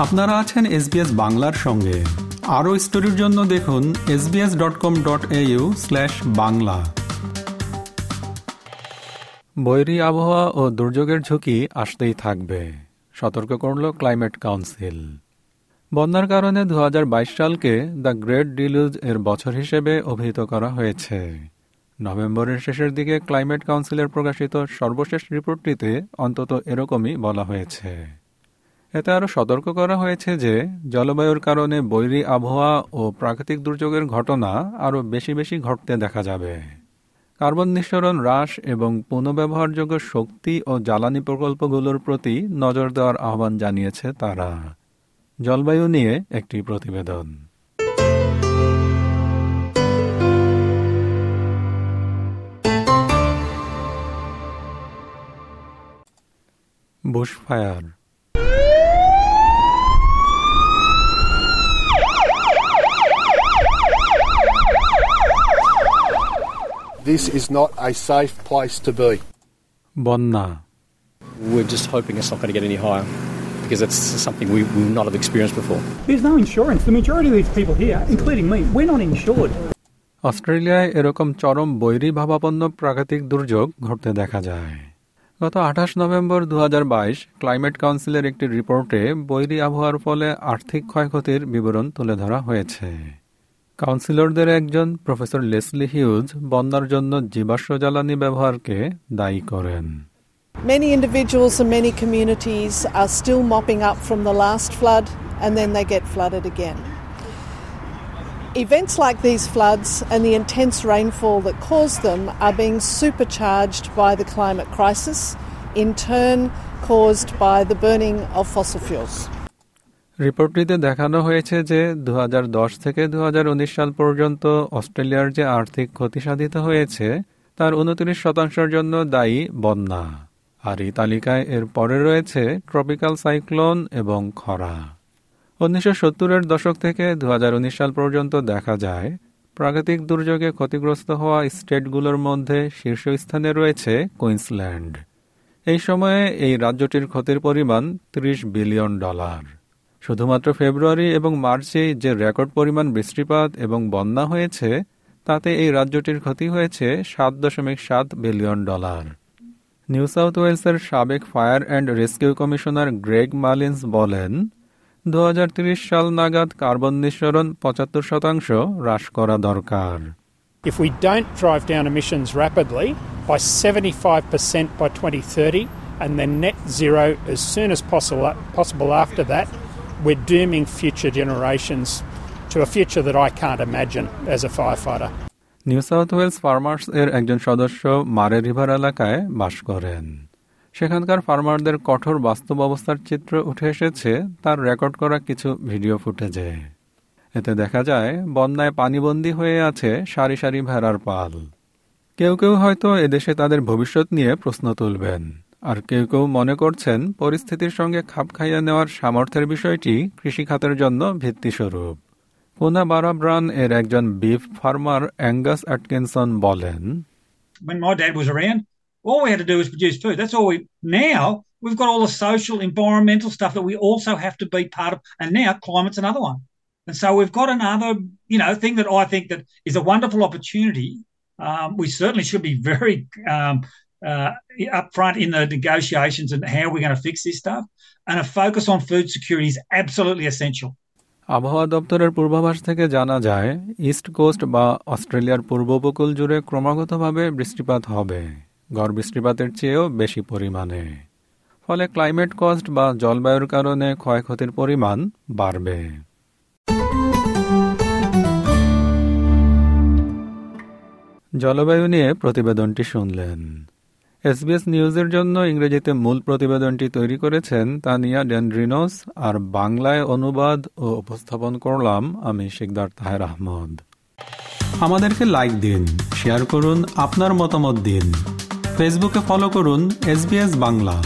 আপনারা আছেন এসবিএস বাংলার সঙ্গে। আরও স্টোরির জন্য দেখুন SBS dot com dot AU slash Bangla. বৈরী আবহাওয়া ও দুর্যোগের ঝুঁকি আসতেই থাকবে। সতর্ক করল ক্লাইমেট কাউন্সিল বন্যার কারণে দু হাজার বাইশ সালকে দ্য গ্রেট ডিলুজ এর বছর হিসেবে অভিহিত করা হয়েছে। নভেম্বরের শেষের দিকে ক্লাইমেট কাউন্সিলের প্রকাশিত সর্বশেষ রিপোর্টটিতে অন্তত এরকমই বলা হয়েছে। এতে আরও সতর্ক করা হয়েছে যে জলবায়ুর কারণে বৈরী আবহাওয়া ও প্রাকৃতিক দুর্যোগের ঘটনা আরও বেশি বেশি ঘটতে দেখা যাবে। কার্বন নিঃসরণ হ্রাস এবং পুনঃব্যবহারযোগ্য শক্তি ও জ্বালানি প্রকল্পগুলোর প্রতি নজর দেওয়ার আহ্বান জানিয়েছে তারা। জলবায়ু নিয়ে একটি প্রতিবেদন। Bushfire This is not a safe place to be. বন্যা We're just hoping it's not going to get any higher because it's something we will not have experienced before. There's no insurance. The majority of these people here, including me, we're not insured. অস্ট্রেলিয়ায় এরকম চরম বৈরী ভাবাপন্ন প্রাকৃতিক দুর্যোগ ঘটতে দেখা যায় গত আঠাশ নভেম্বর দু হাজার বাইশ ক্লাইমেট কাউন্সিলের একটি রিপোর্টে বৈরী আবহাওয়ার ফলে আর্থিক ক্ষয়ক্ষতির বিবরণ তুলে ধরা হয়েছে কাউন্সিলরদের একজন প্রফেসর লেসলি হিউজ বন্যার জন্য জীবাশ্ম জ্বালানি ব্যবহারকে দায়ী করেন Many individuals and many communities are still mopping up from the last flood and then they get flooded again. Events like these floods and the intense rainfall that caused them are being supercharged by the climate crisis, in turn caused by the burning of fossil fuels. রিপোর্টটিতে দেখানো হয়েছে যে দু হাজার দশ থেকে দু হাজার উনিশ সাল পর্যন্ত অস্ট্রেলিয়ার যে আর্থিক ক্ষতি সাধিত হয়েছে, তার উনত্রিশ শতাংশের জন্য দায়ী বন্যা। আর এই তালিকায় এর পরে রয়েছে ট্রপিক্যাল সাইক্লোন এবং খরা। উনিশশো সত্তরের দশক থেকে দু হাজার উনিশ সাল পর্যন্ত দেখা যায়, প্রাকৃতিক দুর্যোগে ক্ষতিগ্রস্ত হওয়া স্টেটগুলোর মধ্যে শীর্ষস্থানে রয়েছে কুইন্সল্যান্ড। এই সময়ে এই রাজ্যটির ক্ষতির পরিমাণ ৩০ বিলিয়ন ডলার। শুধুমাত্র ফেব্রুয়ারি এবং মার্চে যে রেকর্ড পরিমাণ বৃষ্টিপাত এবং বন্যা হয়েছে তাতে এই রাজ্যটির ক্ষতি হয়েছে সাত দশমিক সাত বিলিয়ন ডলার। নিউ সাউথ ওয়েলসের সাবেক fire and rescue commissioner Greg Mullins বলেন দু সাল নাগাদ কার্বন নিঃসরণ পঁচাত্তর শতাংশ হ্রাস করা দরকার। If we don't drive down emissions rapidly by 75% by 2030 and then net zero as soon as possible, possible after that, we're dooming future generations to a future that I can't imagine as a firefighter. New South Wales farmers এর একজন সদস্য মারে river এলাকায় বাস করেন। সেখানকার ফার্মারদের কঠোর বাস্তব অবস্থার চিত্র উঠে এসেছে, তার রেকর্ড করা কিছু ভিডিও ফুটেজে এতে দেখা যায়, বন্যায় পানিবন্দী হয়ে আছে সারি সারি ভেড়ার পাল। কেউ কেউ হয়তো এদেশে তাদের ভবিষ্যৎ নিয়ে প্রশ্ন তুলবেন। আর কেউ কেউ মনে করছেন পরিস্থিতির সঙ্গে খাপ খাইয়ে নেওয়ার সামর্থ্যের বিষয়টি কৃষিখাতের জন্য ভিত্তিস্বরূপ পুনা বারাব্রান এর একজন বিফ ফার্মার অ্যাঙ্গাস অ্যাটকিনসন বলেন when my dad was around, all we had to do was produce food. That's all we. Now we've got all the social, environmental stuff that we also have to be part of, and now climate's another one. And so we've got another, you know, thing that I think that is a wonderful opportunity. Um, we certainly should be very um, uh, upfront in the negotiations and how we're going to fix this stuff. And a focus on food security is absolutely essential. আবহাওয়া দপ্তরের পূর্বাভাস থেকে জানা যায় east coast বা অস্ট্রেলিয়ার পূর্ব উপকূল জুড়ে ক্রমাগতভাবে বৃষ্টিপাত হবে গড় বৃষ্টিপাতের চেয়েও বেশি পরিমাণে ফলে ক্লাইমেট কস্ট বা জলবায়ুর কারণে ক্ষয়ক্ষতির পরিমাণ বাড়বে জলবায়ু নিয়ে প্রতিবেদনটি শুনলেন এসবিএস নিউজের জন্য ইংরেজিতে মূল প্রতিবেদনটি তৈরি করেছেন তানিয়া ডেন্ড্রিনোস, আর বাংলায় অনুবাদ ও উপস্থাপন করলাম আমি শিকদার তাহের আহমদ। আমাদেরকে লাইক দিন শেয়ার করুন, আপনার মতামত দিন। ফেসবুকে ফলো করুন এস বাংলা।